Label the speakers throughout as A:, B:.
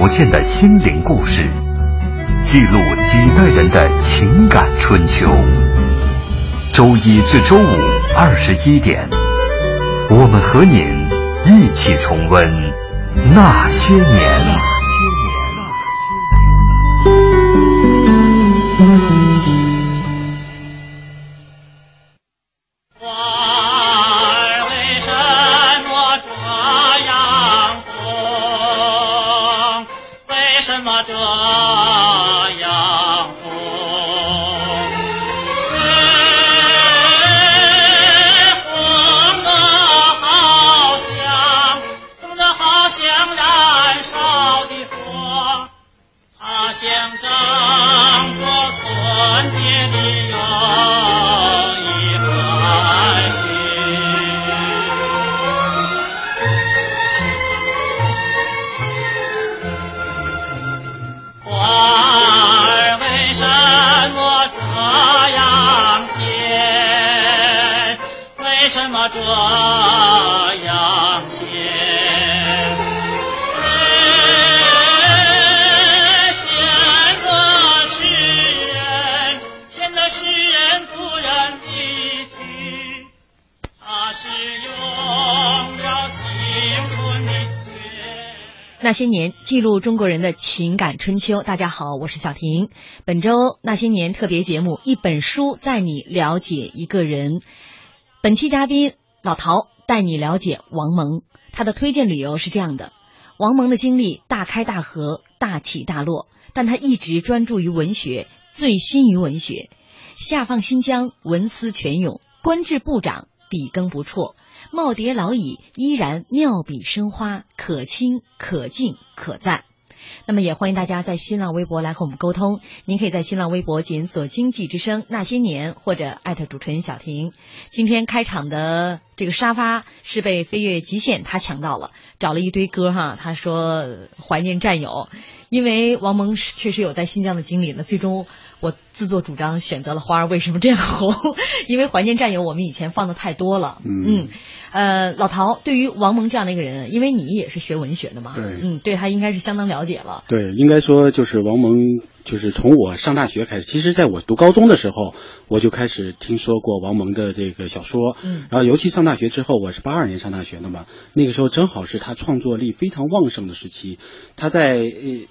A: 不见的心灵故事，记录几代人的情感春秋。周一至周五二十一点，我们和您一起重温那些年。
B: 那些年，记录中国人的情感春秋。大家好，我是小婷。本周那些年特别节目，一本书带你了解一个人。本期嘉宾老陶带你了解王蒙。他的推荐理由是这样的：王蒙的经历大开大合，大起大落，但他一直专注于文学，醉心于文学。下放新疆，文思泉涌，官至部长，笔耕不辍。耄耋老矣，依然妙笔生花，可亲可敬可赞。那么也欢迎大家在新浪微博来和我们沟通。您可以在新浪微博检索“经济之声那些年”或者艾特主持人小婷。今天开场的这个沙发是被飞跃极限他抢到了，找了一堆歌哈。他说怀念战友，因为王蒙确实有在新疆的经历呢。最终我自作主张选择了《花儿为什么这样红》，因为怀念战友我们以前放的太多了。嗯。呃，老陶，对于王蒙这样的一个人，因为你也是学文学的嘛，
C: 对，
B: 嗯，对他应该是相当了解了。
C: 对，应该说就是王蒙。就是从我上大学开始，其实在我读高中的时候，我就开始听说过王蒙的这个小说。嗯，然后尤其上大学之后，我是八二年上大学的嘛，那个时候正好是他创作力非常旺盛的时期。他在呃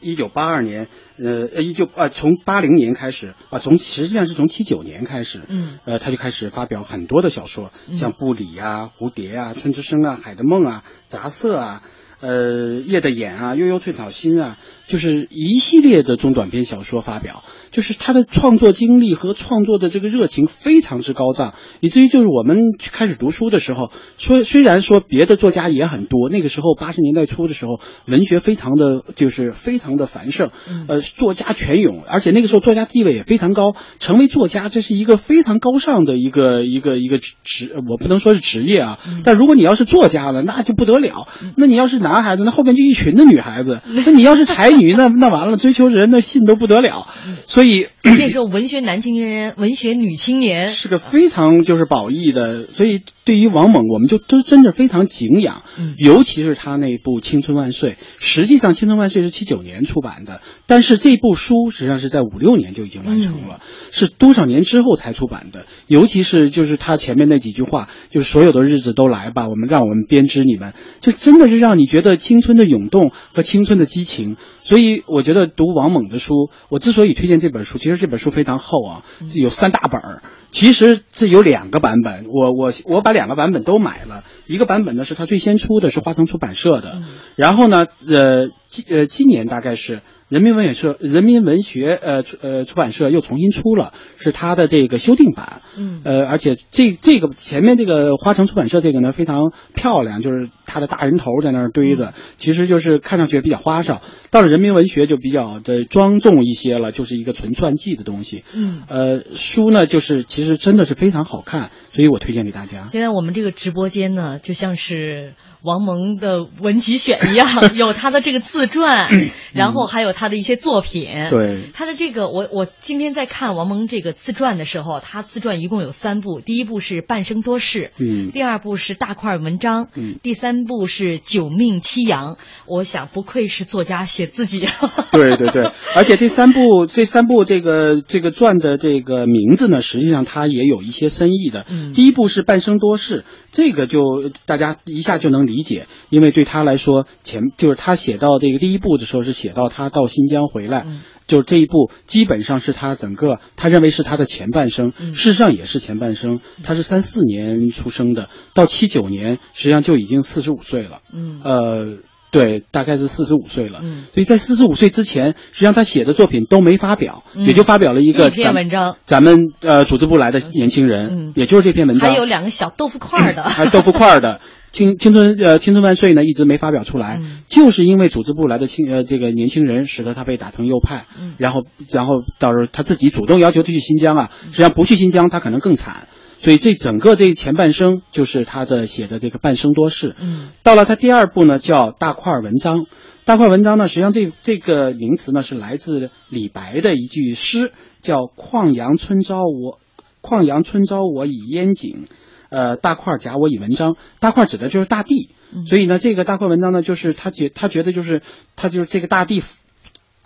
C: 一九八二年，呃呃一九啊从八零年开始啊，从实际上是从七九年开始，嗯，呃他就开始发表很多的小说，像《布里》啊、《蝴蝶》啊、《春之声》啊、《海的梦》啊、《杂色》啊。呃，夜的眼啊，悠悠翠草心啊，就是一系列的中短篇小说发表。就是他的创作经历和创作的这个热情非常之高涨，以至于就是我们开始读书的时候，说虽然说别的作家也很多，那个时候八十年代初的时候，文学非常的就是非常的繁盛，呃，作家全涌，而且那个时候作家地位也非常高，成为作家这是一个非常高尚的一个一个一个职，我不能说是职业啊，但如果你要是作家了，那就不得了，那你要是男孩子，那后面就一群的女孩子，那你要是才女，那那完了，追求人那信都不得了。所以
B: 那时候文学男青年、文学女青年
C: 是个非常就是褒义的，所以对于王蒙，我们就都真的非常敬仰。尤其是他那部《青春万岁》，实际上《青春万岁》是七九年出版的，但是这部书实际上是在五六年就已经完成了，是多少年之后才出版的。尤其是就是他前面那几句话，就是所有的日子都来吧，我们让我们编织你们，就真的是让你觉得青春的涌动和青春的激情。所以我觉得读王蒙的书，我之所以推荐这。这本书其实这本书非常厚啊，有三大本儿。其实这有两个版本，我我我把两个版本都买了。一个版本呢是它最先出的是花腾出版社的，然后呢，呃，今呃今年大概是。人民文学社、人民文学呃出呃出版社又重新出了，是它的这个修订版。嗯，呃，而且这这个前面这个花城出版社这个呢非常漂亮，就是它的大人头在那儿堆着，其实就是看上去比较花哨。到了人民文学就比较的庄重一些了，就是一个纯传记的东西。嗯，呃，书呢就是其实真的是非常好看，所以我推荐给大家。
B: 现在我们这个直播间呢，就像是。王蒙的文集选一样，有他的这个自传，然后还有他的一些作品。
C: 对，
B: 他的这个，我我今天在看王蒙这个自传的时候，他自传一共有三部，第一部是《半生多事》，
C: 嗯，
B: 第二部是大块文章，
C: 嗯，
B: 第三部是《九命七阳》。我想，不愧是作家，写自己。
C: 对对对，而且这三部这三部这个这个传的这个名字呢，实际上它也有一些深意的。
B: 嗯，
C: 第一部是《半生多事》，这个就大家一下就能理解，因为对他来说，前就是他写到这个第一部的时候是写到他到新疆回来，
B: 嗯、
C: 就是这一部基本上是他整个他认为是他的前半生，
B: 嗯、
C: 事实上也是前半生。他是三四年出生的，到七九年实际上就已经四十五岁了。
B: 嗯，
C: 呃。对，大概是四十五岁了。
B: 嗯，
C: 所以在四十五岁之前，实际上他写的作品都没发表，
B: 嗯、
C: 也就发表了一个
B: 一篇文章。
C: 咱们呃组织部来的年轻人，
B: 嗯，
C: 也就是这篇文章。
B: 还有两个小豆腐块的，
C: 还有豆腐块的青青春呃青春万岁呢，一直没发表出来，
B: 嗯、
C: 就是因为组织部来的青呃这个年轻人，使得他被打成右派。
B: 嗯，
C: 然后然后到时候他自己主动要求去新疆啊，
B: 嗯
C: 实际上不去新疆他可能更惨。所以这整个这前半生就是他的写的这个半生多事。
B: 嗯，
C: 到了他第二部呢，叫大块文章。大块文章呢，实际上这这个名词呢是来自李白的一句诗，叫“旷阳春朝我，旷阳春朝我以烟景，呃，大块甲我以文章”。大块指的就是大地，所以呢，这个大块文章呢，就是他觉他觉得就是他就是这个大地。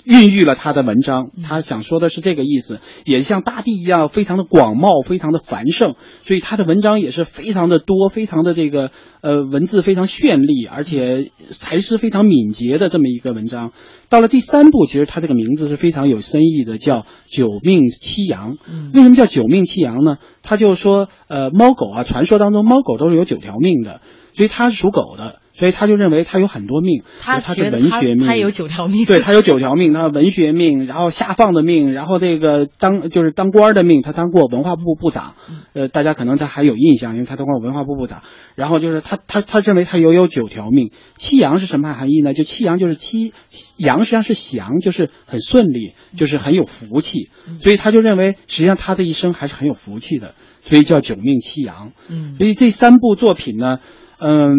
C: 孕育了他的文章，他想说的是这个意思，也像大地一样非常的广袤，非常的繁盛，所以他的文章也是非常的多，非常的这个呃文字非常绚丽，而且才是非常敏捷的这么一个文章。到了第三部，其实他这个名字是非常有深意的，叫《九命七阳》。为什么叫九命七阳呢？他就说，呃，猫狗啊，传说当中猫狗都是有九条命的，所以他是属狗的。所以他就认为他有很多命，
B: 他
C: 他是文学命，
B: 他有九条命，
C: 对他有九条命，他文学命，然后下放的命，然后这个当就是当官的命，他当过文化部部长，呃，大家可能他还有印象，因为他当过文化部部长。然后就是他他他认为他有有九条命，七阳是什么含义呢？就七阳就是七阳实际上是祥，就是很顺利，就是很有福气，所以他就认为实际上他的一生还是很有福气的，所以叫九命七阳。
B: 嗯，
C: 所以这三部作品呢。嗯，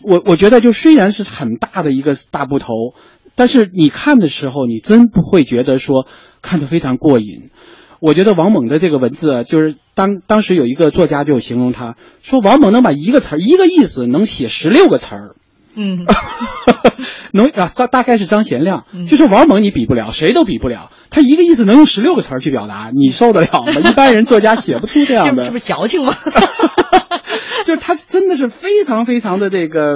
C: 我我觉得就虽然是很大的一个大部头，但是你看的时候，你真不会觉得说看得非常过瘾。我觉得王蒙的这个文字，就是当当时有一个作家就形容他说，王蒙能把一个词儿一个意思能写十六个词儿。
B: 嗯，
C: 能啊，大大概是张贤亮，
B: 嗯
C: 就说王蒙你比不了，谁都比不了，他一个意思能用十六个词儿去表达，你受得了吗？一般人作家写不出这样的，
B: 这不是矫情吗？
C: 就是他真的是非常非常的这个，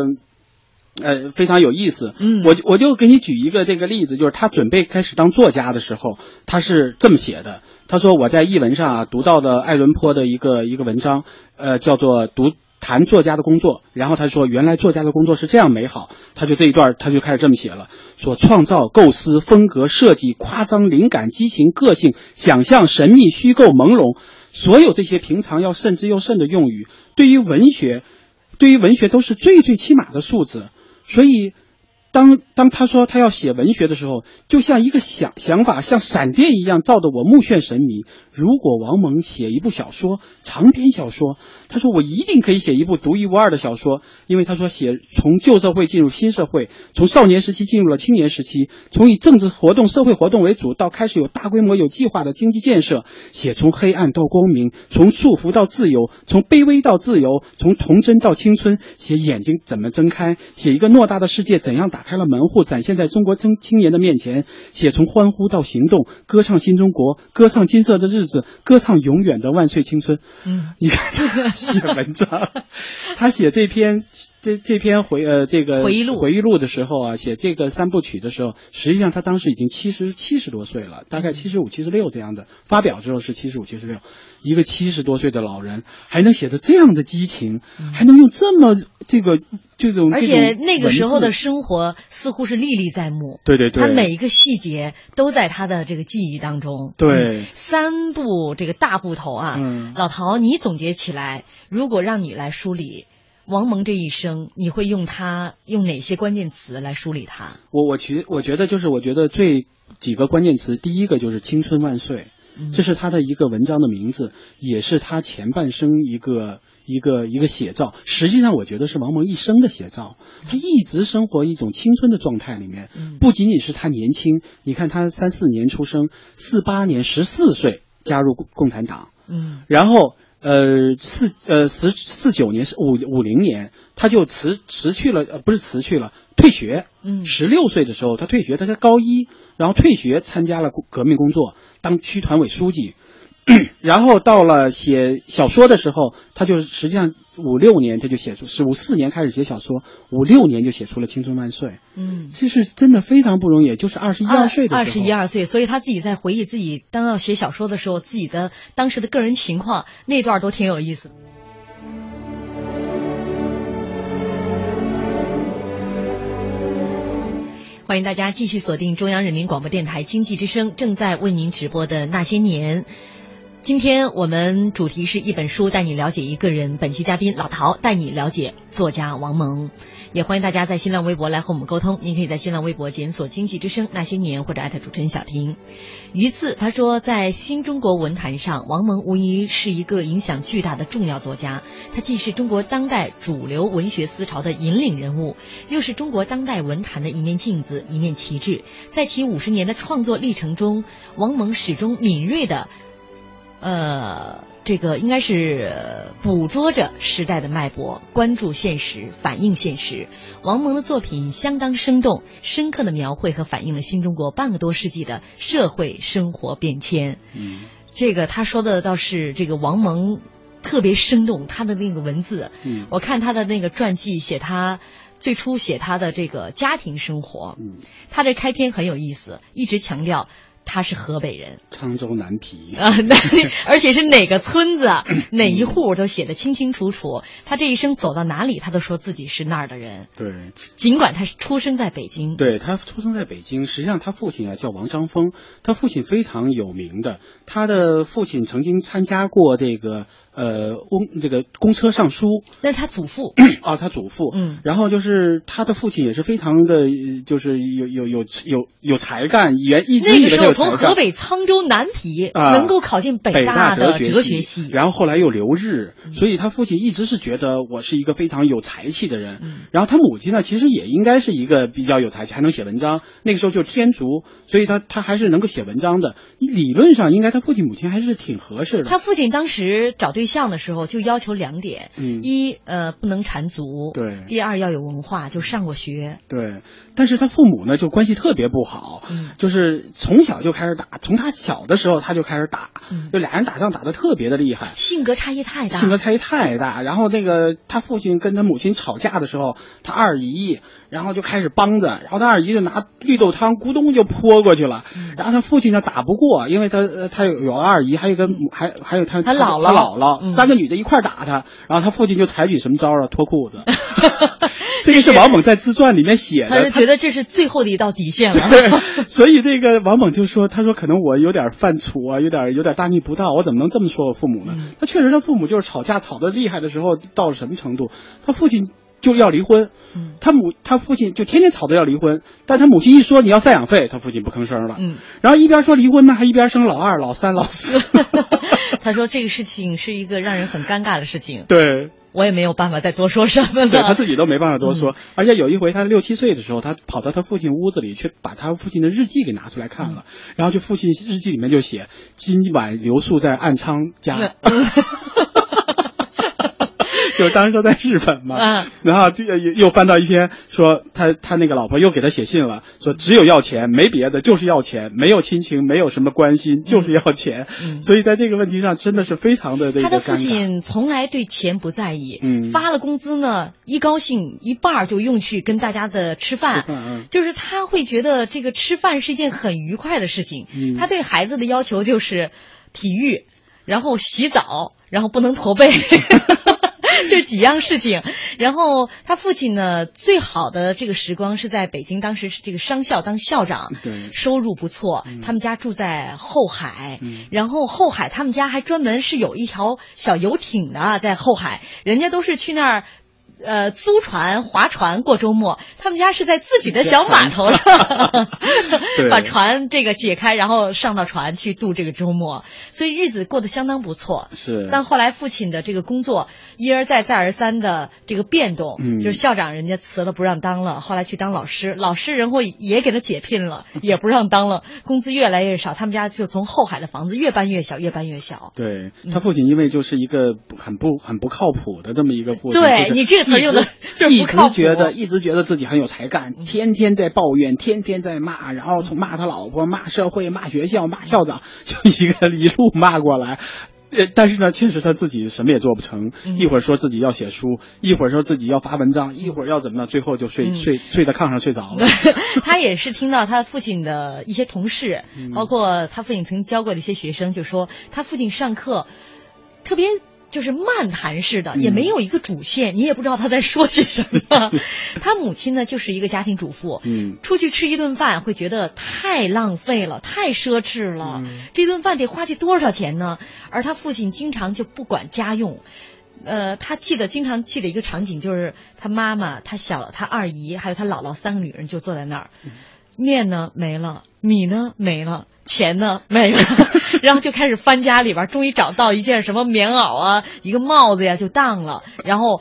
C: 呃，非常有意思。
B: 嗯，
C: 我我就给你举一个这个例子，就是他准备开始当作家的时候，他是这么写的。他说我在译文上啊读到的爱伦坡的一个一个文章，呃，叫做读谈作家的工作。然后他说原来作家的工作是这样美好，他就这一段他就开始这么写了，说创造、构思、风格、设计、夸张、灵感、激情、个性、想象、神秘、虚构、朦胧。所有这些平常要慎之又慎的用语，对于文学，对于文学都是最最起码的素质。所以，当当他说他要写文学的时候，就像一个想想法像闪电一样照得我目眩神迷。如果王蒙写一部小说，长篇小说，他说我一定可以写一部独一无二的小说，因为他说写从旧社会进入新社会，从少年时期进入了青年时期，从以政治活动、社会活动为主，到开始有大规模、有计划的经济建设，写从黑暗到光明，从束缚到自由，从卑微到自由，从童真到青春，写眼睛怎么睁开，写一个偌大的世界怎样打开了门户，展现在中国青青年的面前，写从欢呼到行动，歌唱新中国，歌唱金色的日子，歌唱永远的万岁青春。
B: 嗯，
C: 你看他写文章，他写这篇这这篇回呃这个
B: 回忆录
C: 回忆录的时候啊，写这个三部曲的时候，实际上他当时已经七十七十多岁了，大概七十五七十六这样的。发表之后是七十五七十六，一个七十多岁的老人还能写的这样的激情，还能用这么这个这种
B: 而且那个时候的生活似乎是历历在目。
C: 对对对，
B: 他每一个细节都在他的这个记忆当中。
C: 对
B: 嗯三部这个大部头啊，
C: 嗯
B: 老陶，你总结起来，如果让你来梳理王蒙这一生，你会用他用哪些关键词来梳理他？
C: 我我其实我觉得就是我觉得最几个关键词，第一个就是青春万岁，
B: 嗯
C: 这是他的一个文章的名字，也是他前半生一个一个一个写照。实际上，我觉得是王蒙一生的写照。他一直生活一种青春的状态里面，不仅仅是他年轻。你看，他三四年出生，四八年十四岁加入共共产党，
B: 嗯，
C: 然后呃四呃十四九年是五五零年，他就辞辞去了，呃不是辞去了，退学。
B: 嗯，
C: 十六岁的时候他退学，他在高一，然后退学参加了革命工作，当区团委书记。然后到了写小说的时候，他就实际上五六年他就写出，是五四年开始写小说，五六年就写出了《青春万岁》。
B: 嗯，
C: 这是真的非常不容易，就是二十一二岁的
B: 二十一二岁，所以他自己在回忆自己当要写小说的时候，自己的当时的个人情况那段都挺有意思。欢迎大家继续锁定中央人民广播电台经济之声正在为您直播的那些年。今天我们主题是一本书带你了解一个人，本期嘉宾老陶带你了解作家王蒙。也欢迎大家在新浪微博来和我们沟通，您可以在新浪微博检索“经济之声那些年”或者艾特主持人小婷。于次他说，在新中国文坛上，王蒙无疑是一个影响巨大的重要作家。他既是中国当代主流文学思潮的引领人物，又是中国当代文坛的一面镜子、一面旗帜。在其五十年的创作历程中，王蒙始终敏锐的，呃。这个应该是捕捉着时代的脉搏，关注现实，反映现实。王蒙的作品相当生动，深刻的描绘和反映了新中国半个多世纪的社会生活变迁。
C: 嗯，
B: 这个他说的倒是这个王蒙特别生动，他的那个文字，
C: 嗯，
B: 我看他的那个传记，写他最初写他的这个家庭生活，
C: 嗯，
B: 他这开篇很有意思，一直强调。他是河北人，
C: 沧州南皮
B: 啊，那而且是哪个村子、哪一户都写的清清楚楚。他这一生走到哪里，他都说自己是那儿的人。
C: 对，
B: 尽管他是出生在北京，
C: 对他出生在北京，实际上他父亲啊叫王章峰，他父亲非常有名的，他的父亲曾经参加过这个。呃，公这个公车上书，
B: 那是他祖父。
C: 啊，他祖父，
B: 嗯，
C: 然后就是他的父亲也是非常的，就是有有有有有才干，原一直
B: 那个时候从河北沧州南皮
C: 啊。
B: 能够考进
C: 北
B: 大的哲
C: 学
B: 系，
C: 然后后来又留日，所以他父亲一直是觉得我是一个非常有才气的人，然后他母亲呢，其实也应该是一个比较有才气，还能写文章，那个时候就是天竺，所以他他还是能够写文章的，理论上应该他父亲母亲还是挺合适的。
B: 他父亲当时找对。对象的时候就要求两点，
C: 嗯，
B: 一呃不能缠足，
C: 对，
B: 第二要有文化，就上过学，
C: 对。但是他父母呢就关系特别不好，
B: 嗯，
C: 就是从小就开始打，从他小的时候他就开始打，就俩人打仗打的特别的厉害，
B: 性格差异太大，
C: 性格差异太大。然后那个他父亲跟他母亲吵架的时候，他二姨然后就开始帮着，然后他二姨就拿绿豆汤咕咚就泼过去了，然后他父亲呢打不过，因为他他有有二姨，还有个还还有他
B: 他姥姥
C: 姥姥。三个女的一块打他，然后他父亲就采取什么招啊？脱裤子。
B: 这
C: 个是王猛在自传里面写的，
B: 他是觉得这是最后的一道底线了。
C: 对，所以这个王猛就说：“他说可能我有点犯怵啊，有点有点大逆不道，我怎么能这么说我父母呢？”他确实，他父母就是吵架吵得厉害的时候到了什么程度？他父亲就要离婚，他母他父亲就天天吵着要离婚，但他母亲一说你要赡养费，他父亲不吭声了。
B: 嗯，
C: 然后一边说离婚呢，还一边生老二、老三、老四。
B: 他说这个事情是一个让人很尴尬的事情。
C: 对，
B: 我也没有办法再多说什么了。
C: 对他自己都没办法多说。而且有一回，他六七岁的时候，他跑到他父亲屋子里去，把他父亲的日记给拿出来看了。然后就父亲日记里面就写：“今晚留宿在暗娼家。”就当时说在日本嘛，然后又又翻到一篇说他他那个老婆又给他写信了，说只有要钱没别的，就是要钱，没有亲情，没有什么关心，就是要钱。所以在这个问题上真的是非常的
B: 他的父亲从来对钱不在意，
C: 嗯，
B: 发了工资呢，一高兴一半就用去跟大家的吃饭，嗯就是他会觉得这个吃饭是一件很愉快的事情。他对孩子的要求就是体育，然后洗澡，然后不能驼背。这几样事情，然后他父亲呢，最好的这个时光是在北京，当时是这个商校当校长，对收入不错。他们家住在后海，然后后海他们家还专门是有一条小游艇的，在后海，人家都是去那儿。呃租船划船过周末，他们家是在自己的小码头上 把船这个解开，然后上到船去度这个周末，所以日子过得相当不错。
C: 是，
B: 但后来父亲的这个工作一而再再而三的这个变动，
C: 嗯，
B: 就是校长人家辞了不让当了，后来去当老师，老师然后也给他解聘了，也不让当了，工资越来越少，他们家就从后海的房子越搬越小，越搬越小。
C: 对他父亲，因为就是一个很不很不靠谱的这么一个父亲，
B: 对你这个词用的 就是
C: 一直觉得一直觉得自己很有才干，天天在抱怨，天天在骂，然后从骂他老婆、骂社会、骂学校、骂校长，就一个一路骂过来。呃，但是呢，确实他自己什么也做不成，一会儿说自己要写书，一会儿说自己要发文章，一会儿要怎么样？最后就睡睡睡在炕上睡着了。
B: 他也是听到他父亲的一些同事，包括他父亲曾教过的一些学生，就说他父亲上课特别。就是漫谈式的，也没有一个主线，你也不知道他在说些什么。他母亲呢，就是一个家庭主妇，
C: 嗯，
B: 出去吃一顿饭会觉得太浪费了，太奢侈了，这顿饭得花去多少钱呢？而他父亲经常就不管家用，呃，他记得经常记得一个场景，就是他妈妈、他小、他二姨还有他姥姥三个女人就坐在那儿，面呢没了，米呢没了。钱呢没了，然后就开始翻家里边，终于找到一件什么棉袄啊，一个帽子呀，就当了，然后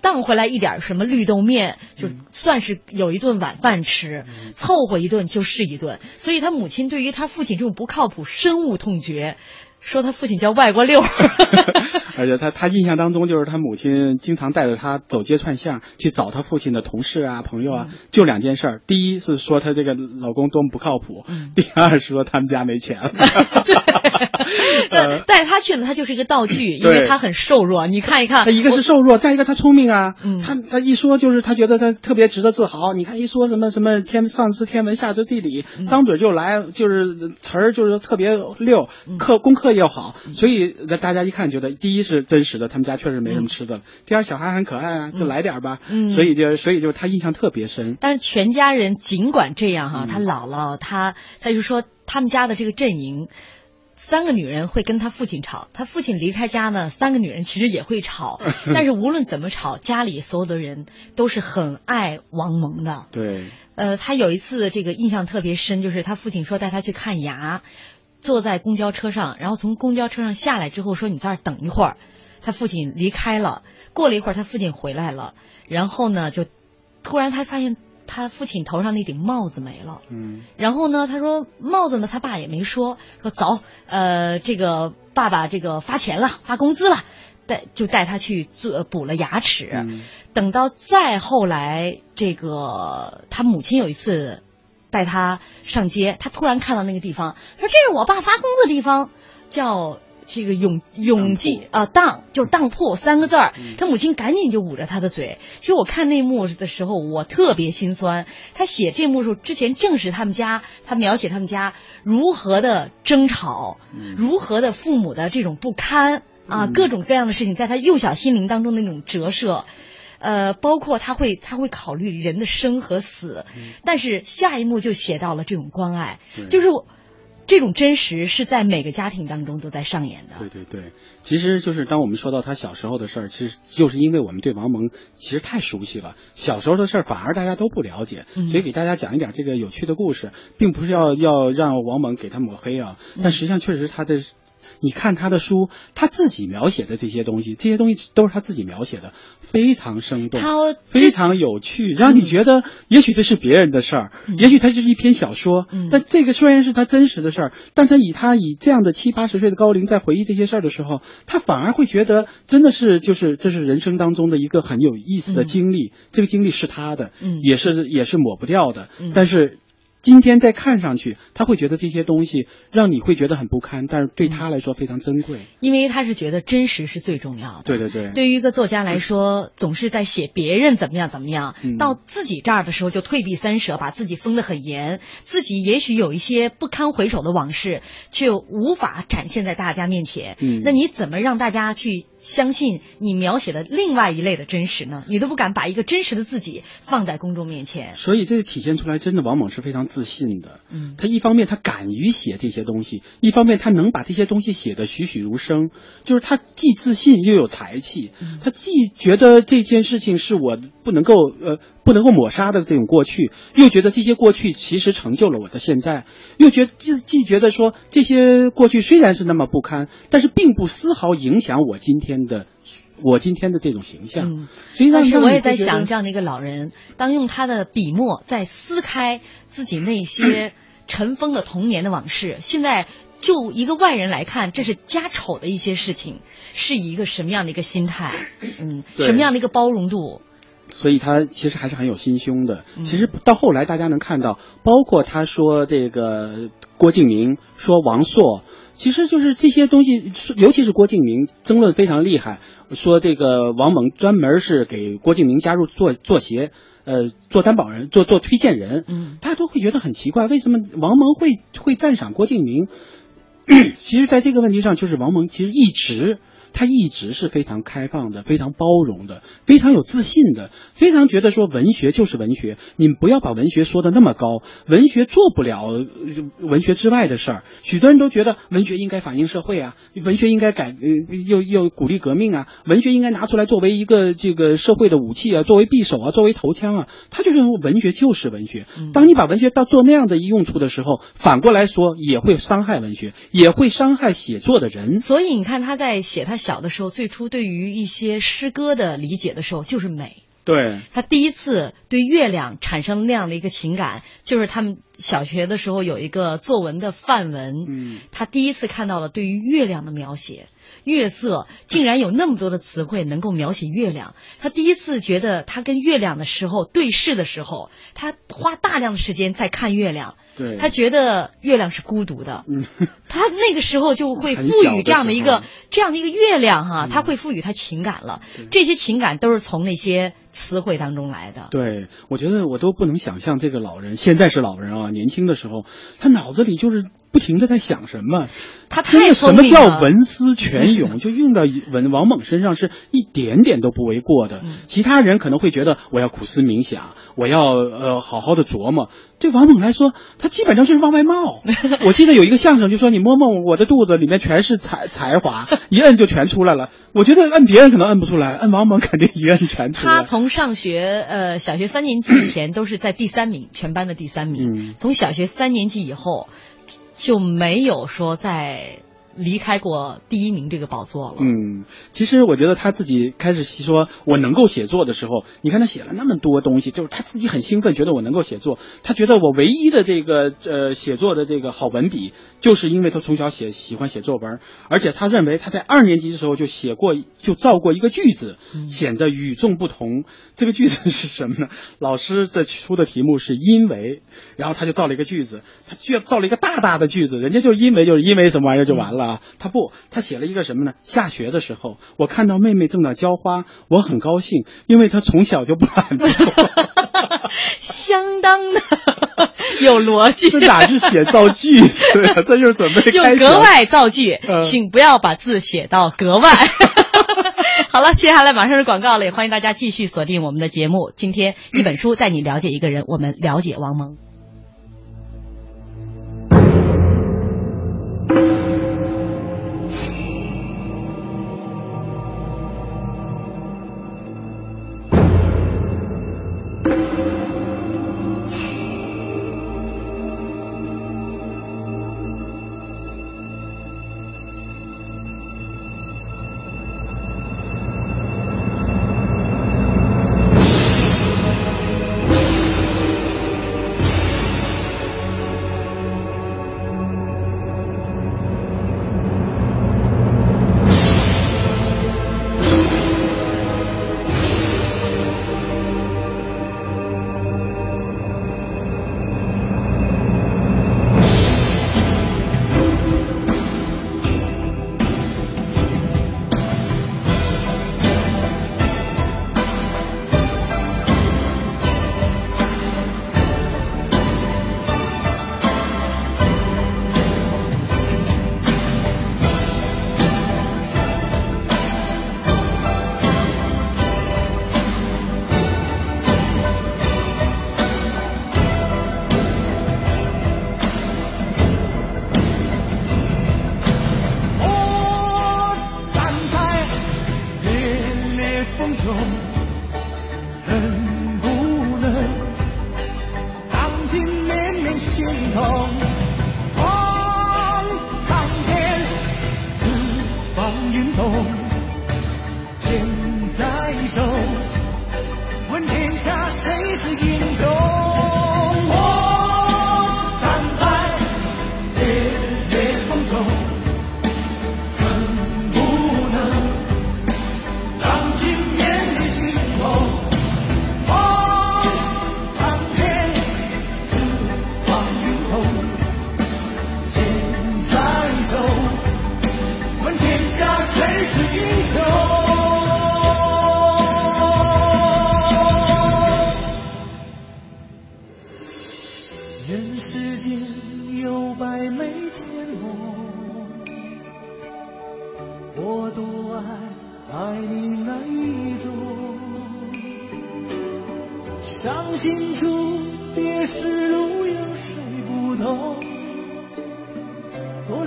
B: 当回来一点什么绿豆面，就算是有一顿晚饭吃，凑合一顿就是一顿。所以他母亲对于他父亲这种不靠谱深恶痛绝。说他父亲叫外国六，
C: 而且他他印象当中就是他母亲经常带着他走街串巷去找他父亲的同事啊朋友啊，就两件事儿，第一是说他这个老公多么不靠谱，第二是说他们家没钱。
B: 带他去呢，他就是一个道具，因为他很瘦弱。你看一看，
C: 他一个是瘦弱，再一个他聪明啊。他他一说就是他觉得他特别值得自豪。你看一说什么什么天上知天文下知地理，张嘴就来，就是词儿就是特别溜，课功课。又好，所以那大家一看觉得，第一是真实的，他们家确实没什么吃的；第二，小孩很可爱啊，就来点吧。嗯，所以就所以就是他印象特别深。
B: 但是全家人尽管这样哈，他姥姥他他就说他们家的这个阵营，三个女人会跟他父亲吵，他父亲离开家呢，三个女人其实也会吵。但是无论怎么吵，家里所有的人都是很爱王蒙的。
C: 对，
B: 呃，他有一次这个印象特别深，就是他父亲说带他去看牙。坐在公交车上，然后从公交车上下来之后说：“你在这儿等一会儿。”他父亲离开了。过了一会儿，他父亲回来了，然后呢，就突然他发现他父亲头上那顶帽子没了。
C: 嗯。
B: 然后呢，他说帽子呢，他爸也没说，说走，呃，这个爸爸这个发钱了，发工资了，带就带他去做补了牙齿。等到再后来，这个他母亲有一次。带他上街，他突然看到那个地方，说：“这是我爸发工的地方，叫这个永永记啊当，就是当铺三个字儿。”他母亲赶紧就捂着他的嘴。其实我看那幕的时候，我特别心酸。他写这幕时候之前，正是他们家，他描写他们家如何的争吵，如何的父母的这种不堪啊，各种各样的事情，在他幼小心灵当中的那种折射。呃，包括他会他会考虑人的生和死，但是下一幕就写到了这种关爱，就是这种真实是在每个家庭当中都在上演的。
C: 对对对，其实就是当我们说到他小时候的事儿，其实就是因为我们对王蒙其实太熟悉了，小时候的事儿反而大家都不了解，所以给大家讲一点这个有趣的故事，并不是要要让王蒙给他抹黑啊，但实际上确实他的。你看他的书，他自己描写的这些东西，这些东西都是他自己描写的，非常生动，非常有趣，让你觉得也许这是别人的事儿，也许他就是一篇小说。但这个虽然是他真实的事儿，但他以他以这样的七八十岁的高龄在回忆这些事儿的时候，他反而会觉得真的是就是这是人生当中的一个很有意思的经历，这个经历是他的，也是也是抹不掉的。但是。今天再看上去，他会觉得这些东西让你会觉得很不堪，但是对他来说非常珍贵，
B: 因为他是觉得真实是最重要的。
C: 对对对，
B: 对于一个作家来说，总是在写别人怎么样怎么样，到自己这儿的时候就退避三舍，把自己封得很严，自己也许有一些不堪回首的往事，却无法展现在大家面前。
C: 嗯，
B: 那你怎么让大家去？相信你描写的另外一类的真实呢？你都不敢把一个真实的自己放在公众面前。
C: 所以这个体现出来，真的王猛是非常自信的。嗯，他一方面他敢于写这些东西，一方面他能把这些东西写得栩栩如生，就是他既自信又有才气。他既觉得这件事情是我不能够呃不能够抹杀的这种过去，又觉得这些过去其实成就了我的现在，又觉既既觉得说这些过去虽然是那么不堪，但是并不丝毫影响我今天的我今天的这种形象。
B: 嗯，但是我也在想，这样的一个老人，当用他的笔墨在撕开自己那些 尘封的童年的往事，现在就一个外人来看，这是家丑的一些事情，是一个什么样的一个心态？嗯，什么样的一个包容度？
C: 所以他其实还是很有心胸的。其实到后来，大家能看到，包括他说这个郭敬明，说王朔，其实就是这些东西，尤其是郭敬明争论非常厉害，说这个王蒙专门是给郭敬明加入做做鞋，呃，做担保人，做做推荐人。嗯，大家都会觉得很奇怪，为什么王蒙会会赞赏郭敬明？其实，在这个问题上，就是王蒙其实一直。他一直是非常开放的，非常包容的，非常有自信的，非常觉得说文学就是文学，你们不要把文学说的那么高，文学做不了文学之外的事儿。许多人都觉得文学应该反映社会啊，文学应该改，呃又又鼓励革命啊，文学应该拿出来作为一个这个社会的武器啊，作为匕首啊，作为头枪啊。他就认为文学就是文学。当你把文学到做那样的用处的时候，反过来说也会伤害文学，也会伤害写作的人。
B: 所以你看他在写他。小的时候，最初对于一些诗歌的理解的时候，就是美。
C: 对
B: 他第一次对月亮产生那样的一个情感，就是他们小学的时候有一个作文的范文，嗯，他第一次看到了对于月亮的描写，月色竟然有那么多的词汇能够描写月亮。他第一次觉得他跟月亮的时候对视的时候，他花大量的时间在看月亮。
C: 对，
B: 他觉得月亮是孤独的，嗯，他那个时候就会赋予这样的一个这样的一个月亮哈，他会赋予他情感了，这些情感都是从那些词汇当中来的。
C: 对，我觉得我都不能想象这个老人现在是老人啊，年轻的时候他脑子里就是不停的在想什么，
B: 他太
C: 什么叫文思泉涌，就用到文王猛身上是一点点都不为过的。其他人可能会觉得我要苦思冥想，我要呃好好的琢磨。对王猛来说，他基本上就是往外冒。我记得有一个相声，就说你摸摸我的肚子，里面全是才才华，一摁就全出来了。我觉得摁别人可能摁不出来，摁王猛肯定一摁全出来。
B: 他从上学呃小学三年级以前都是在第三名，全班的第三名。从小学三年级以后，就没有说在。离开过第一名这个宝座了。
C: 嗯，其实我觉得他自己开始说我能够写作的时候，你看他写了那么多东西，就是他自己很兴奋，觉得我能够写作。他觉得我唯一的这个呃写作的这个好文笔，就是因为他从小写喜欢写作文，而且他认为他在二年级的时候就写过就造过一个句子，显得与众不同。这个句子是什么呢？老师的出的题目是因为，然后他就造了一个句子，他居然造了一个大大的句子，人家就是因为就是因为什么玩意儿就完了。啊，他不，他写了一个什么呢？下学的时候，我看到妹妹正在浇花，我很高兴，因为她从小就不懒惰，
B: 相当的 有逻辑。
C: 这哪是写造句子 呀？这就是准备
B: 用格外造句，请不要把字写到格外。好了，接下来马上是广告了，也欢迎大家继续锁定我们的节目。今天一本书带你了解一个人，我们了解王蒙。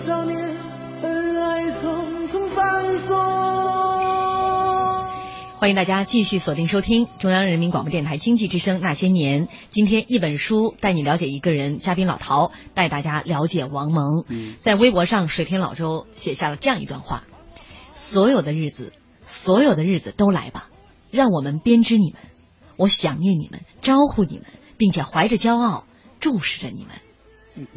D: 少年，恩爱匆匆放送。
B: 欢迎大家继续锁定收听中央人民广播电台经济之声《那些年》。今天一本书带你了解一个人，嘉宾老陶带大家了解王蒙。在微博上，水天老周写下了这样一段话：所有的日子，所有的日子都来吧，让我们编织你们。我想念你们，招呼你们，并且怀着骄傲注视着你们。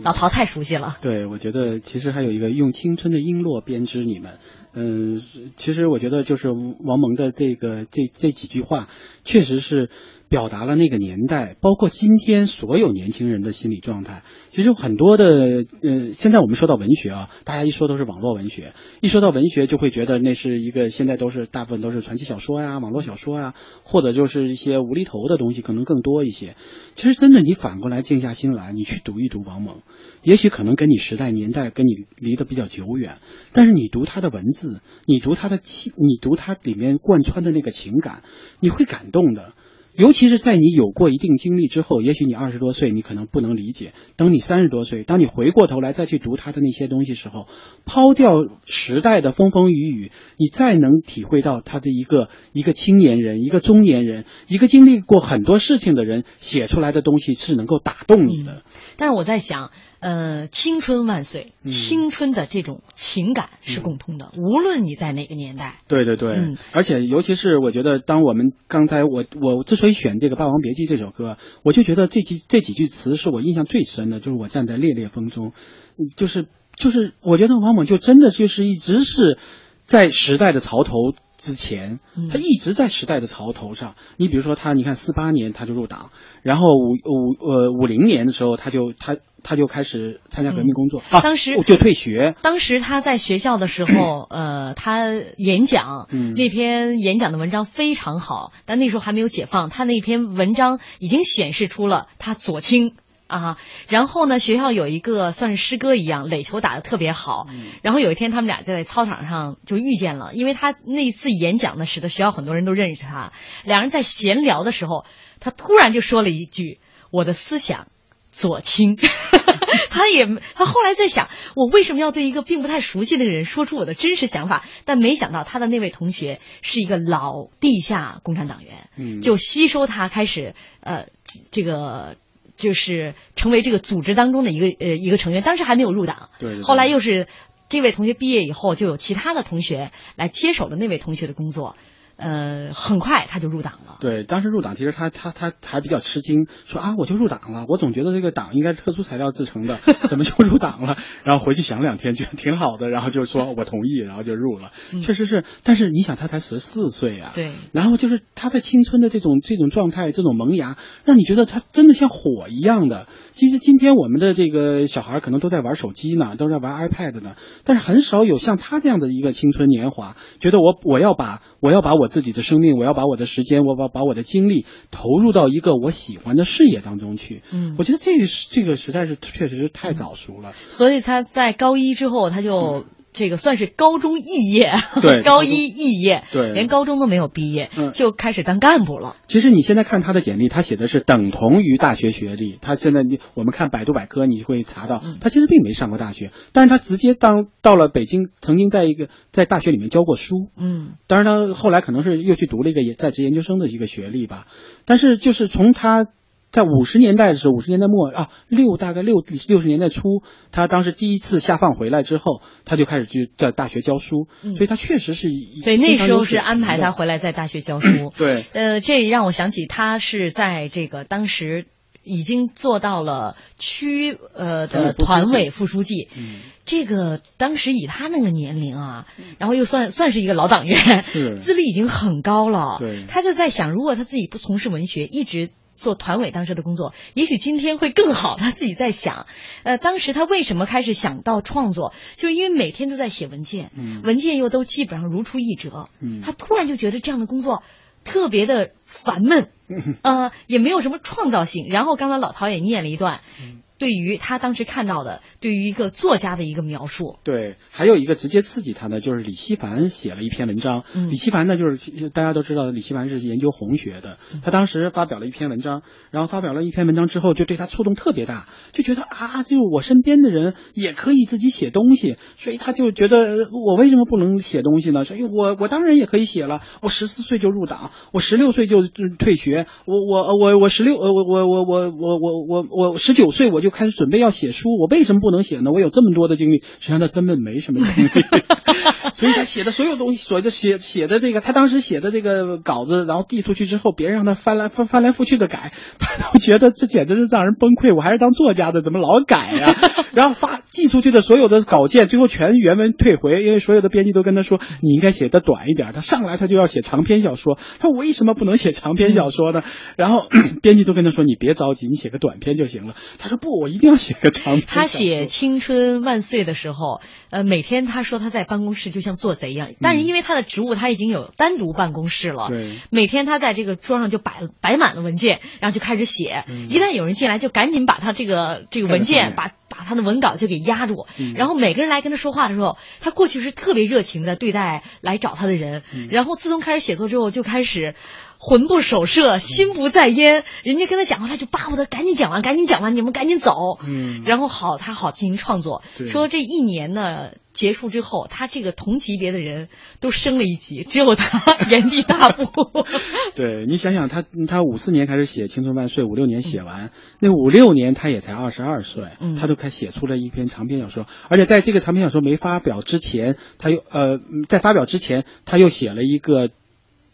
B: 老陶太熟悉了。
C: 对，我觉得其实还有一个用青春的璎珞编织你们。嗯，其实我觉得就是王蒙的这个这这几句话，确实是表达了那个年代，包括今天所有年轻人的心理状态。其实很多的，呃，现在我们说到文学啊，大家一说都是网络文学，一说到文学就会觉得那是一个现在都是大部分都是传奇小说呀、网络小说呀，或者就是一些无厘头的东西可能更多一些。其实真的，你反过来静下心来，你去读一读王蒙，也许可能跟你时代年代跟你离得比较久远，但是你读他的文字，你读他的情，你读他里面贯穿的那个情感，你会感动的。尤其是在你有过一定经历之后，也许你二十多岁，你可能不能理解。等你三十多岁，当你回过头来再去读他的那些东西时候，抛掉时代的风风雨雨，你再能体会到他的一个一个青年人、一个中年人、一个经历过很多事情的人写出来的东西是能够打动你的。
B: 但是我在想。呃，青春万岁！青春的这种情感是共通的，无论你在哪个年代。
C: 对对对，而且尤其是我觉得，当我们刚才我我之所以选这个《霸王别姬》这首歌，我就觉得这几这几句词是我印象最深的，就是我站在烈烈风中，就是就是我觉得王蒙就真的就是一直是在时代的潮头。之前，他一直在时代的潮头上。你比如说他，你看四八年他就入党，然后五五呃五零年的时候他就他他就开始参加革命工作，
B: 当时
C: 就退学。
B: 当时他在学校的时候，呃，他演讲那篇演讲的文章非常好，但那时候还没有解放，他那篇文章已经显示出了他左倾。啊，然后呢，学校有一个算是师哥一样，垒球打得特别好。然后有一天，他们俩就在操场上就遇见了，因为他那次演讲呢，使得学校很多人都认识他。两人在闲聊的时候，他突然就说了一句：“我的思想左倾。”他也他后来在想，我为什么要对一个并不太熟悉的人说出我的真实想法？但没想到他的那位同学是一个老地下共产党员，嗯就吸收他，开始呃这个。就是成为这个组织当中的一个呃一个成员，当时还没有入党，
C: 对，
B: 后来又是这位同学毕业以后，就有其他的同学来接手了那位同学的工作。呃，很快他就入党了。
C: 对，当时入党，其实他他他还比较吃惊，说啊，我就入党了。我总觉得这个党应该是特殊材料制成的，怎么就入党了？然后回去想两天，觉得挺好的，然后就说我同意，然后就入了。确实是，但是你想，他才十四岁啊。
B: 对。
C: 然后就是他在青春的这种这种状态，这种萌芽，让你觉得他真的像火一样的。其实今天我们的这个小孩可能都在玩手机呢，都在玩 iPad 呢，但是很少有像他这样的一个青春年华，觉得我我要把我要把我。自己的生命，我要把我的时间，我把把我的精力投入到一个我喜欢的事业当中去。
B: 嗯，
C: 我觉得这个是这个实在是确实是太早熟了。
B: 所以他在高一之后，他就。这个算是高中肄业，
C: 对，
B: 高一肄业，
C: 对，
B: 连高中都没有毕业，就开始当干部了。
C: 其实你现在看他的简历，他写的是等同于大学学历。他现在你我们看百度百科，你会查到他其实并没上过大学，但是他直接当到了北京，曾经在一个在大学里面教过书。
B: 嗯，
C: 当然他后来可能是又去读了一个在职研究生的一个学历吧。但是就是从他。在五十年代的时候，五十年代末啊，六大概六六十年代初，他当时第一次下放回来之后，他就开始去在大学教书，所以他确实是
B: 对那时候是安排他回来在大学教书。
C: 对，
B: 呃，这让我想起他是在这个当时已经做到了区呃的团委副书记，嗯这个当时以他那个年龄啊，然后又算算是一个老党员，资历已经很高了。
C: 对，
B: 他就在想，如果他自己不从事文学，一直。做团委当时的工作，也许今天会更好。他自己在想，呃，当时他为什么开始想到创作，就是因为每天都在写文件，文件又都基本上如出一辙。他突然就觉得这样的工作特别的烦闷，呃，也没有什么创造性。然后刚才老陶也念了一段。对于他当时看到的，对于一个作家的一个描述，
C: 对，还有一个直接刺激他的，就是李希凡写了一篇文章。李希凡呢，就是大家都知道，李希凡是研究红学的。他当时发表了一篇文章，然后发表了一篇文章之后，就对他触动特别大，就觉得啊，就我身边的人也可以自己写东西，所以他就觉得我为什么不能写东西呢？所以我我当然也可以写了。我十四岁就入党，我十六岁就退学，我我我我十六呃我我我我我我我我十九岁我就。开始准备要写书，我为什么不能写呢？我有这么多的经历，实际上他根本没什么经历，所以他写的所有东西，所谓的写写的这个，他当时写的这个稿子，然后递出去之后，别人让他翻来翻翻来覆去的改，他都觉得这简直是让人崩溃。我还是当作家的，怎么老改呀？然后发寄出去的所有的稿件，最后全原文退回，因为所有的编辑都跟他说，你应该写的短一点。他上来他就要写长篇小说，他为什么不能写长篇小说的？然后编辑都跟他说，你别着急，你写个短篇就行了。他说不。我一定要写个长篇。
B: 他写《青春万岁》的时候，呃，每天他说他在办公室就像做贼一样，但是因为他的职务他已经有单独办公室了，
C: 对，
B: 每天他在这个桌上就摆摆满了文件，然后就开始写。一旦有人进来，就赶紧把他这个这个文件把把他的文稿就给压住。然后每个人来跟他说话的时候，他过去是特别热情的对待来找他的人，然后自从开始写作之后，就开始。魂不守舍，心不在焉。人家跟他讲话，他就巴不得赶紧讲完，赶紧讲完，你们赶紧走。嗯，然后好，他好进行创作。说这一年呢结束之后，他这个同级别的人都升了一级，只有他原地踏步。
C: 对你想想，他他五四年开始写《青春万岁》，五六年写完，那五六年他也才二十二岁，嗯他就开写出了一篇长篇小说。而且在这个长篇小说没发表之前，他又呃在发表之前，他又写了一个。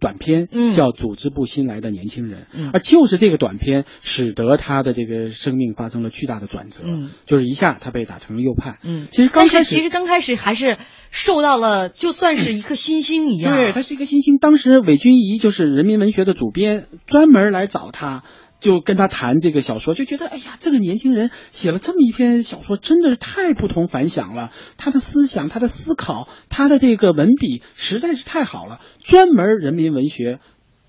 C: 短片嗯叫《组织部新来的年轻人》，嗯而就是这个短片使得他的这个生命发生了巨大的转折，嗯就是一下他被打成了右派。
B: 嗯，
C: 其实刚开
B: 始其实刚开始还是受到了，就算是一颗新星一样。
C: 对，他是一个新星。当时韦君仪就是人民文学的主编，专门来找他。就跟他谈这个小说，就觉得哎呀，这个年轻人写了这么一篇小说，真的是太不同凡响了。他的思想、他的思考、他的这个文笔实在是太好了。专门人民文学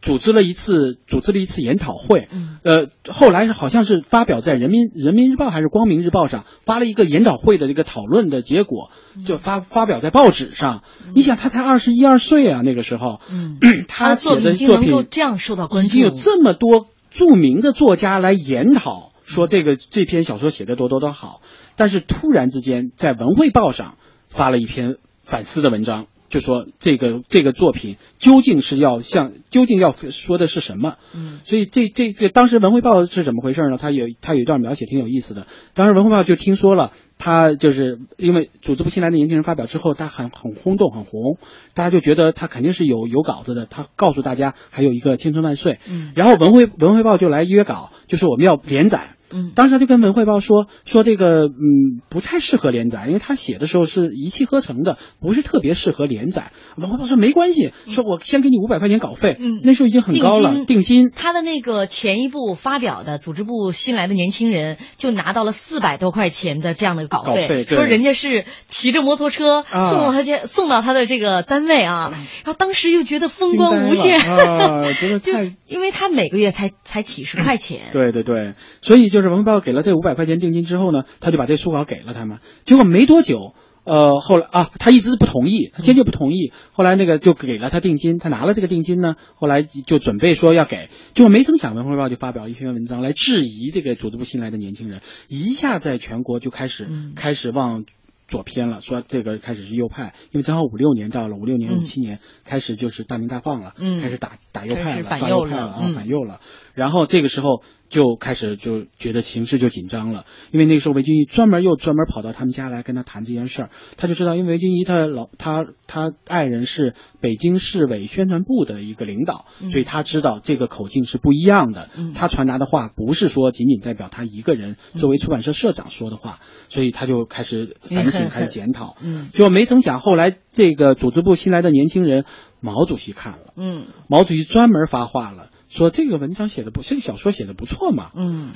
C: 组织了一次，组织了一次研讨会。呃，后来好像是发表在人民人民日报还是光明日报上发了一个研讨会的这个讨论的结果，就发发表在报纸上。你想，他才二十一二岁啊，那个时候，他写的作品
B: 这样受到关注，
C: 已经有这么多。著名的作家来研讨说这个这篇小说写的多多多好，但是突然之间在文汇报上发了一篇反思的文章，就说这个这个作品究竟是要向究竟要说的是什么？嗯，所以这这这当时文汇报是怎么回事呢？他有他有一段描写挺有意思的。当时文汇报就听说了。他就是因为组织部新来的年轻人发表之后，他很很轰动，很红，大家就觉得他肯定是有有稿子的。他告诉大家还有一个青春万岁，嗯，然后文汇文汇报就来约稿，就是我们要连载。嗯，当时他就跟文汇报说说这个嗯不太适合连载，因为他写的时候是一气呵成的，不是特别适合连载。文汇报说没关系，说我先给你五百块钱稿费，嗯，那时候已经很高了，定金。
B: 他的那个前一部发表的组织部新来的年轻人就拿到了四百多块钱的这样的稿费，说人家是骑着摩托车送到他家，送到他的这个单位啊，然后当时又觉得风光无限，
C: 啊，觉得 太，
B: 因为他每个月才才几十块钱，
C: 对对对，所以。就是文汇报给了这五百块钱定金之后呢，他就把这书稿给了他们。结果没多久，呃，后来啊，他一直不同意，他坚决不同意。后来那个就给了他定金，他拿了这个定金呢，后来就准备说要给。结果没曾想，文汇报就发表一篇文章来质疑这个组织部新来的年轻人，一下在全国就开始开始往。左偏了，说这个开始是右派，因为正好五六年到了，五六年五七年开始就是大鸣大放了，开始打打右派了，
B: 反
C: 右派了啊，反右了。然后这个时候就开始就觉得形势就紧张了，因为那个时候韦俊义专门又专门跑到他们家来跟他谈这件事儿，他就知道，因为韦俊义他老他他爱人是北京市委宣传部的一个领导，所以他知道这个口径是不一样的，他传达的话不是说仅仅代表他一个人作为出版社社长说的话，所以他就开始反省。开始检讨，嗯，结果没成想，后来这个组织部新来的年轻人毛主席看了，嗯，毛主席专门发话了，说这个文章写的不，这个小说写的不错嘛，嗯，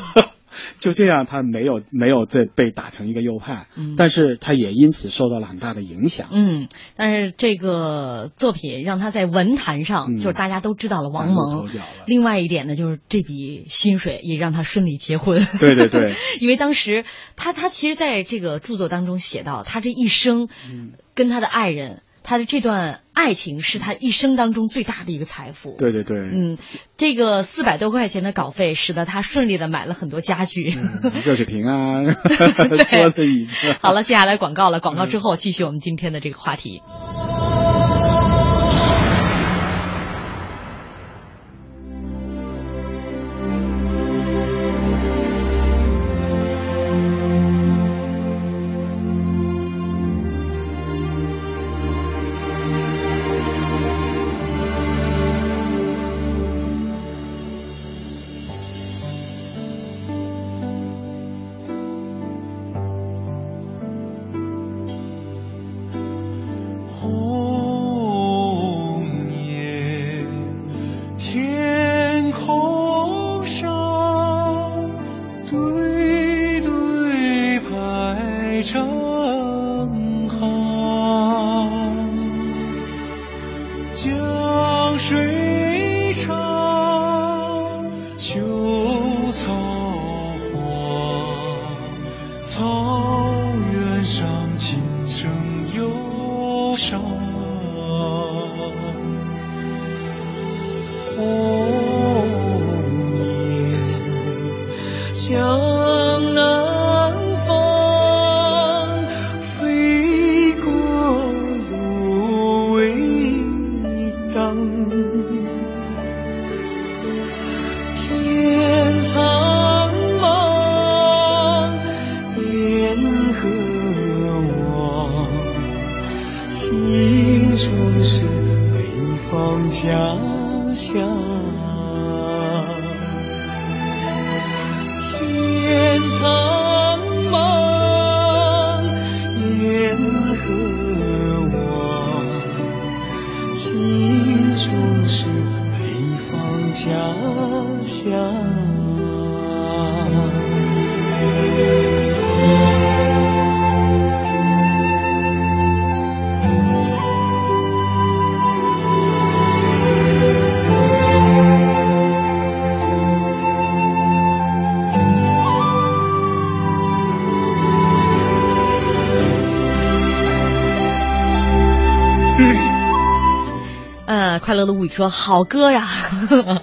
C: 就这样，他没有没有再被打成一个右派，嗯，但是他也因此受到了很大的影响，
D: 嗯，但是这个作品让他在文坛上就是大家都知道了王蒙，另外一点呢，就是这笔薪水也让他顺利结婚，
C: 对对对，
D: 因为当时他他其实在这个著作当中写到，他这一生跟他的爱人。他的这段爱情是他一生当中最大的一个财富。
C: 对对对，
D: 嗯，这个四百多块钱的稿费，使得他顺利的买了很多家具，
C: 热水瓶啊，桌子椅子。
D: 好了，接下来广告了，广告之后继续我们今天的这个话题。快乐的物语说：“好歌呀！”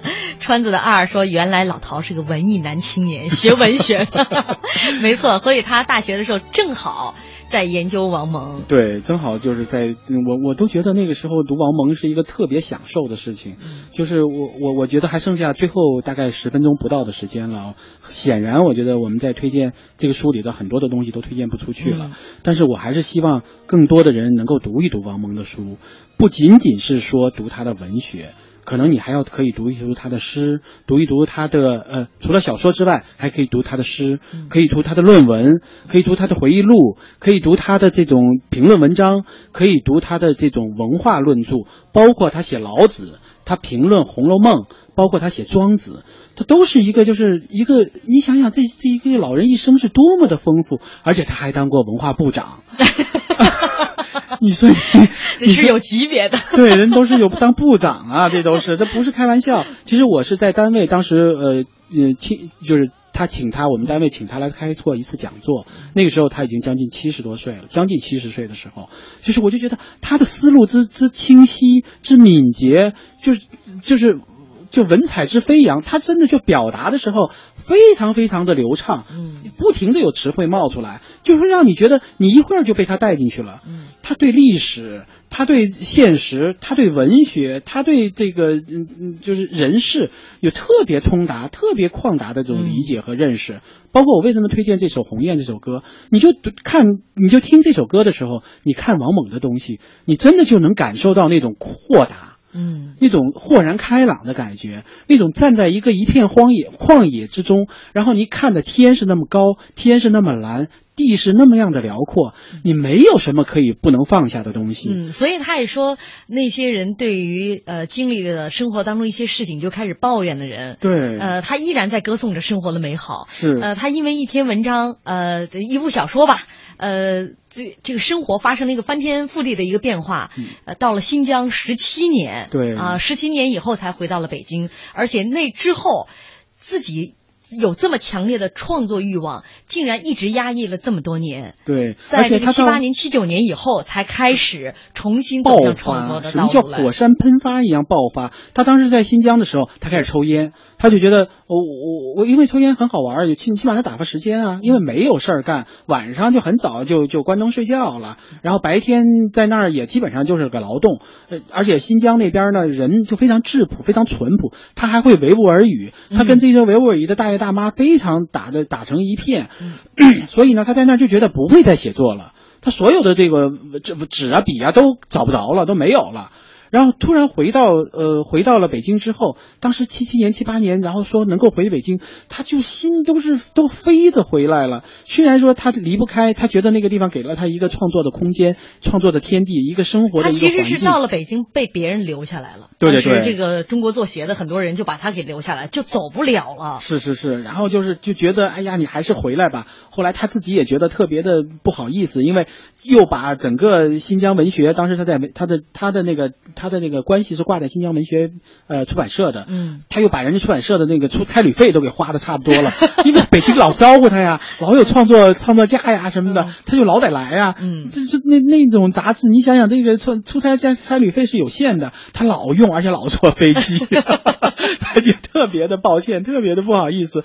D: 川子的二说：“原来老陶是个文艺男青年，学文学的，没错。所以他大学的时候正好。”在研究王蒙，
C: 对，正好就是在我我都觉得那个时候读王蒙是一个特别享受的事情，就是我我我觉得还剩下最后大概十分钟不到的时间了，显然我觉得我们在推荐这个书里的很多的东西都推荐不出去了，但是我还是希望更多的人能够读一读王蒙的书，不仅仅是说读他的文学。可能你还要可以读一读他的诗，读一读他的呃，除了小说之外，还可以读他的诗，可以读他的论文，可以读他的回忆录，可以读他的这种评论文章，可以读他的这种文化论著，包括他写老子，他评论《红楼梦》，包括他写庄子，他都是一个就是一个，你想想这这一个老人一生是多么的丰富，而且他还当过文化部长。你说
D: 你 是有级别的，
C: 对，人都是有当部长啊，这都是，这不是开玩笑。其实我是在单位，当时呃呃请就是他请他，我们单位请他来开过一次讲座，那个时候他已经将近七十多岁了，将近七十岁的时候，就是我就觉得他的思路之之清晰之敏捷，就是就是。就文采之飞扬，他真的就表达的时候非常非常的流畅，嗯，不停的有词汇冒出来，就是让你觉得你一会儿就被他带进去了。嗯，他对历史，他对现实，他对文学，他对这个嗯嗯就是人事有特别通达、特别旷达的这种理解和认识。包括我为什么推荐这首《鸿雁》这首歌，你就看你就听这首歌的时候，你看王蒙的东西，你真的就能感受到那种豁达。
D: 嗯，
C: 那种豁然开朗的感觉，那种站在一个一片荒野旷野之中，然后你看的天是那么高，天是那么蓝，地是那么样的辽阔，你没有什么可以不能放下的东西。
B: 嗯，所以他也说，那些人对于呃经历了生活当中一些事情就开始抱怨的人，
C: 对，
B: 呃，他依然在歌颂着生活的美好。
C: 是，
B: 呃，他因为一篇文章，呃，一部小说吧，呃，这这个生活发生了一个翻天覆地的一个变化，呃，到了新疆十七年，
C: 对，
B: 啊，十七年以后才回到了北京，而且那之后自己。有这么强烈的创作欲望，竟然一直压抑了这么多年。
C: 对，
B: 在这个七八年、七九年以后，才开始重新走向创作的
C: 什么叫火山喷发一样爆发？他当时在新疆的时候，他开始抽烟，他就觉得我我我，因为抽烟很好玩，也起起码能打发时间啊。因为没有事儿干，晚上就很早就就关灯睡觉了，然后白天在那儿也基本上就是个劳动。呃，而且新疆那边呢，人就非常质朴，非常淳朴，他还会维吾尔语，他跟这些维吾尔语的大爷大。妈非常打的打成一片，所以呢，他在那儿就觉得不会再写作了，他所有的这个纸纸啊笔啊都找不着了，都没有了。然后突然回到呃回到了北京之后，当时七七年七八年，然后说能够回北京，他就心都是都飞着回来了。虽然说他离不开，他觉得那个地方给了他一个创作的空间、创作的天地、一个生活的一个
B: 环境。他其实是到了北京被别人留下来了，
C: 对对对，
B: 这个中国做鞋的很多人就把他给留下来，就走不了了。
C: 是是是，然后就是就觉得哎呀，你还是回来吧。后来他自己也觉得特别的不好意思，因为又把整个新疆文学，当时他在他的他的那个他。的那个关系是挂在新疆文学呃出版社的，
B: 嗯，
C: 他又把人家出版社的那个出差旅费都给花的差不多了，因为北京老招呼他呀，老有创作创作家呀什么的，他就老得来呀，
B: 嗯，
C: 这这那那种杂志，你想想这个出出差加差旅费是有限的，他老用，而且老坐飞机，他就特别的抱歉，特别的不好意思，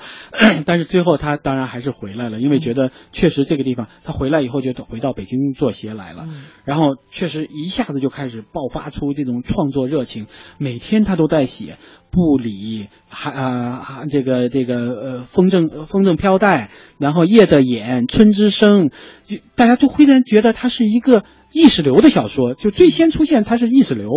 C: 但是最后他当然还是回来了，因为觉得确实这个地方，他回来以后就回到北京做鞋来了，然后确实一下子就开始爆发出这种。创作热情，每天他都在写布里，还啊这个这个呃风筝风筝飘带，然后夜的眼春之声，就大家都忽然觉得他是一个意识流的小说，就最先出现它是意识流，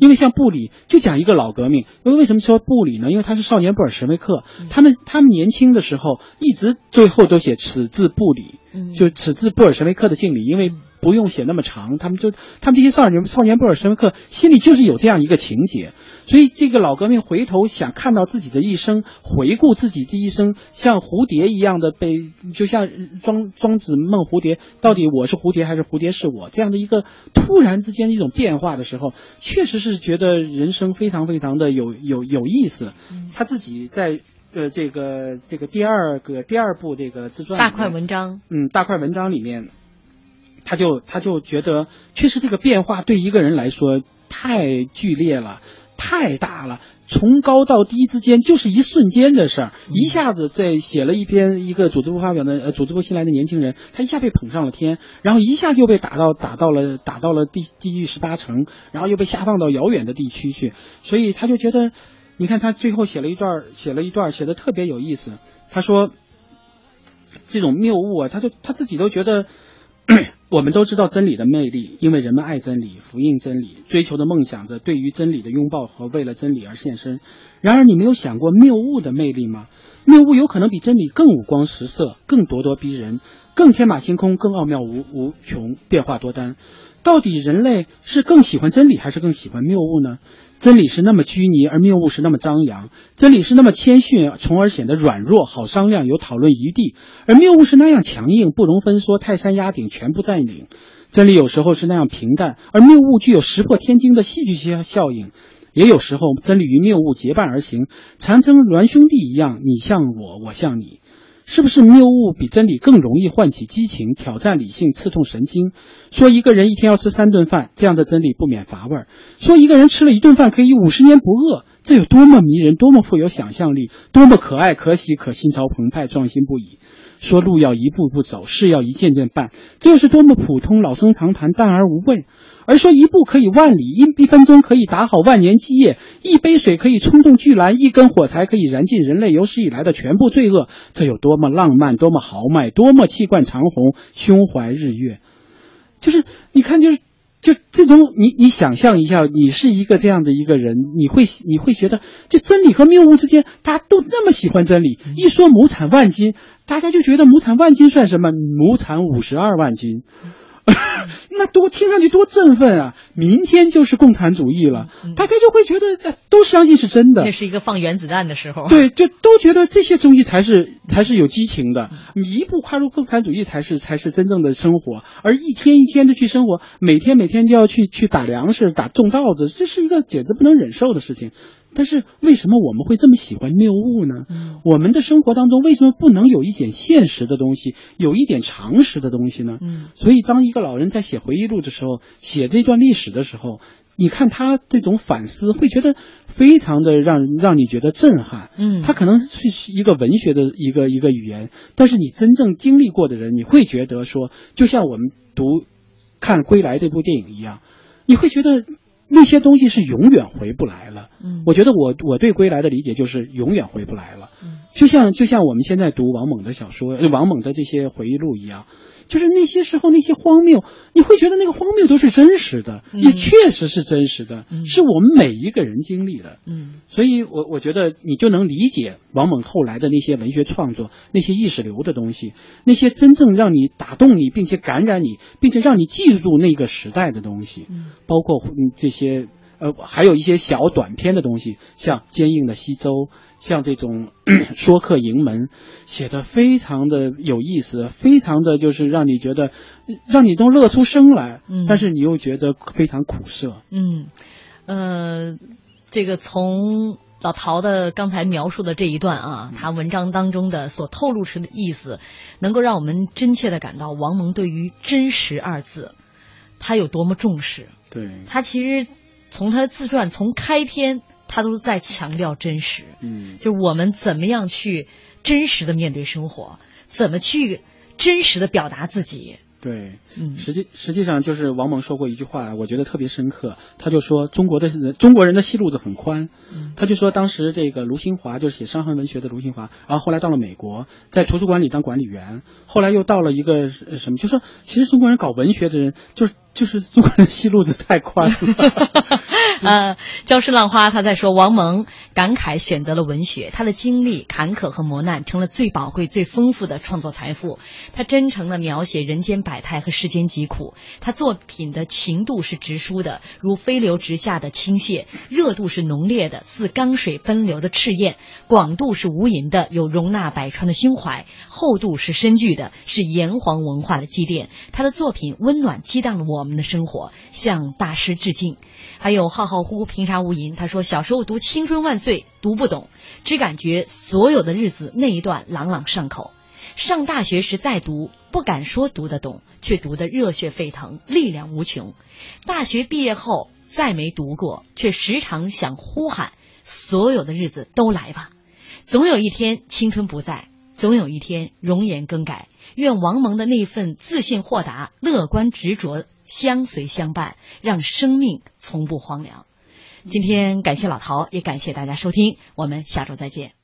C: 因为像布里就讲一个老革命，因为为什么说布里呢？因为他是少年布尔什维克，他们他们年轻的时候一直最后都写此字布里，就此字布尔什维克的敬礼，因为。不用写那么长，他们就他们这些少年少年布尔什维克心里就是有这样一个情节，所以这个老革命回头想看到自己的一生，回顾自己这一生，像蝴蝶一样的被，就像庄庄子梦蝴蝶，到底我是蝴蝶还是蝴蝶是我这样的一个突然之间的一种变化的时候，确实是觉得人生非常非常的有有有意思。他自己在呃这个这个第二个第二部这个自传
B: 大块文章，
C: 嗯，大块文章里面。他就他就觉得，确实这个变化对一个人来说太剧烈了，太大了。从高到低之间就是一瞬间的事儿，一下子在写了一篇一个组织部发表的呃组织部新来的年轻人，他一下被捧上了天，然后一下就被打到打到了打到了地地狱十八层，然后又被下放到遥远的地区去。所以他就觉得，你看他最后写了一段写了一段写的特别有意思。他说，这种谬误啊，他就他自己都觉得。我们都知道真理的魅力，因为人们爱真理，福音真理，追求的梦想着对于真理的拥抱和为了真理而献身。然而，你没有想过谬误的魅力吗？谬误有可能比真理更五光十色，更咄咄逼人，更天马行空，更奥妙无无穷，变化多端。到底人类是更喜欢真理，还是更喜欢谬误呢？真理是那么拘泥，而谬误是那么张扬；真理是那么谦逊，从而显得软弱，好商量，有讨论余地；而谬误是那样强硬，不容分说，泰山压顶，全部占领。真理有时候是那样平淡，而谬误具有石破天惊的戏剧性效应；也有时候，真理与谬误结伴而行，缠成孪兄弟一样，你像我，我像你。是不是谬误比真理更容易唤起激情、挑战理性、刺痛神经？说一个人一天要吃三顿饭，这样的真理不免乏味儿；说一个人吃了一顿饭可以五十年不饿，这有多么迷人，多么富有想象力，多么可爱、可喜、可心潮澎湃、壮心不已。说路要一步步走，事要一件件办，这又是多么普通、老生常谈、淡而无味。而说一步可以万里，一一分钟可以打好万年基业，一杯水可以冲动巨澜，一根火柴可以燃尽人类有史以来的全部罪恶，这有多么浪漫，多么豪迈，多么气贯长虹，胸怀日月。就是你看，就是就这种，你你想象一下，你是一个这样的一个人，你会你会觉得，就真理和谬误之间，大家都那么喜欢真理。一说亩产万斤，大家就觉得亩产万斤算什么？亩产五十二万斤。那多听上去多振奋啊！明天就是共产主义了，大家就会觉得都相信是真的。
B: 那是一个放原子弹的时候。
C: 对，就都觉得这些东西才是才是有激情的。你一步跨入共产主义才是才是真正的生活，而一天一天的去生活，每天每天就要去去打粮食、打种稻子，这是一个简直不能忍受的事情。但是为什么我们会这么喜欢谬误呢？我们的生活当中为什么不能有一点现实的东西，有一点常识的东西呢？所以当一个老人在写回忆录的时候，写这段历史的时候，你看他这种反思，会觉得非常的让让你觉得震撼。
B: 嗯，
C: 他可能是一个文学的一个一个语言，但是你真正经历过的人，你会觉得说，就像我们读看《归来》这部电影一样，你会觉得。那些东西是永远回不来了。
B: 嗯，
C: 我觉得我我对归来的理解就是永远回不来了。嗯，就像就像我们现在读王蒙的小说，王蒙的这些回忆录一样。就是那些时候那些荒谬，你会觉得那个荒谬都是真实的，也确实是真实的，是我们每一个人经历的。
B: 嗯，
C: 所以我我觉得你就能理解王蒙后来的那些文学创作，那些意识流的东西，那些真正让你打动你，并且感染你，并且让你记住那个时代的东西，包括这些。呃，还有一些小短篇的东西，像《坚硬的西周》，像这种《说客营门》，写的非常的有意思，非常的就是让你觉得，让你都乐出声来。
B: 嗯，
C: 但是你又觉得非常苦涩。
B: 嗯，呃，这个从老陶的刚才描述的这一段啊，他文章当中的所透露出的意思，能够让我们真切的感到王蒙对于“真实”二字，他有多么重视。
C: 对，
B: 他其实。从他的自传从开篇，他都在强调真实。
C: 嗯，
B: 就是我们怎么样去真实的面对生活，怎么去真实的表达自己。
C: 对，
B: 嗯，
C: 实际实际上就是王蒙说过一句话，我觉得特别深刻。他就说中国的中国人的戏路子很宽。嗯他就说当时这个卢新华就是写伤痕文学的卢新华，然后后来到了美国，在图书馆里当管理员，后来又到了一个什么，就说其实中国人搞文学的人就是。就是中国人戏路子太宽了。
B: 呃，礁石浪花他在说，王蒙感慨选择了文学，他的经历坎坷和磨难成了最宝贵、最丰富的创作财富。他真诚的描写人间百态和世间疾苦，他作品的情度是直抒的，如飞流直下的倾泻；热度是浓烈的，似江水奔流的赤焰；广度是无垠的，有容纳百川的胸怀；厚度是深具的，是炎黄文化的积淀。他的作品温暖激荡了。我们的生活向大师致敬，还有浩浩乎平沙无垠。他说小时候读《青春万岁》读不懂，只感觉所有的日子那一段朗朗上口。上大学时再读，不敢说读得懂，却读得热血沸腾，力量无穷。大学毕业后再没读过，却时常想呼喊：所有的日子都来吧！总有一天青春不在，总有一天容颜更改。愿王蒙的那份自信、豁达、乐观、执着。相随相伴，让生命从不荒凉。今天感谢老陶，也感谢大家收听，我们下周再见。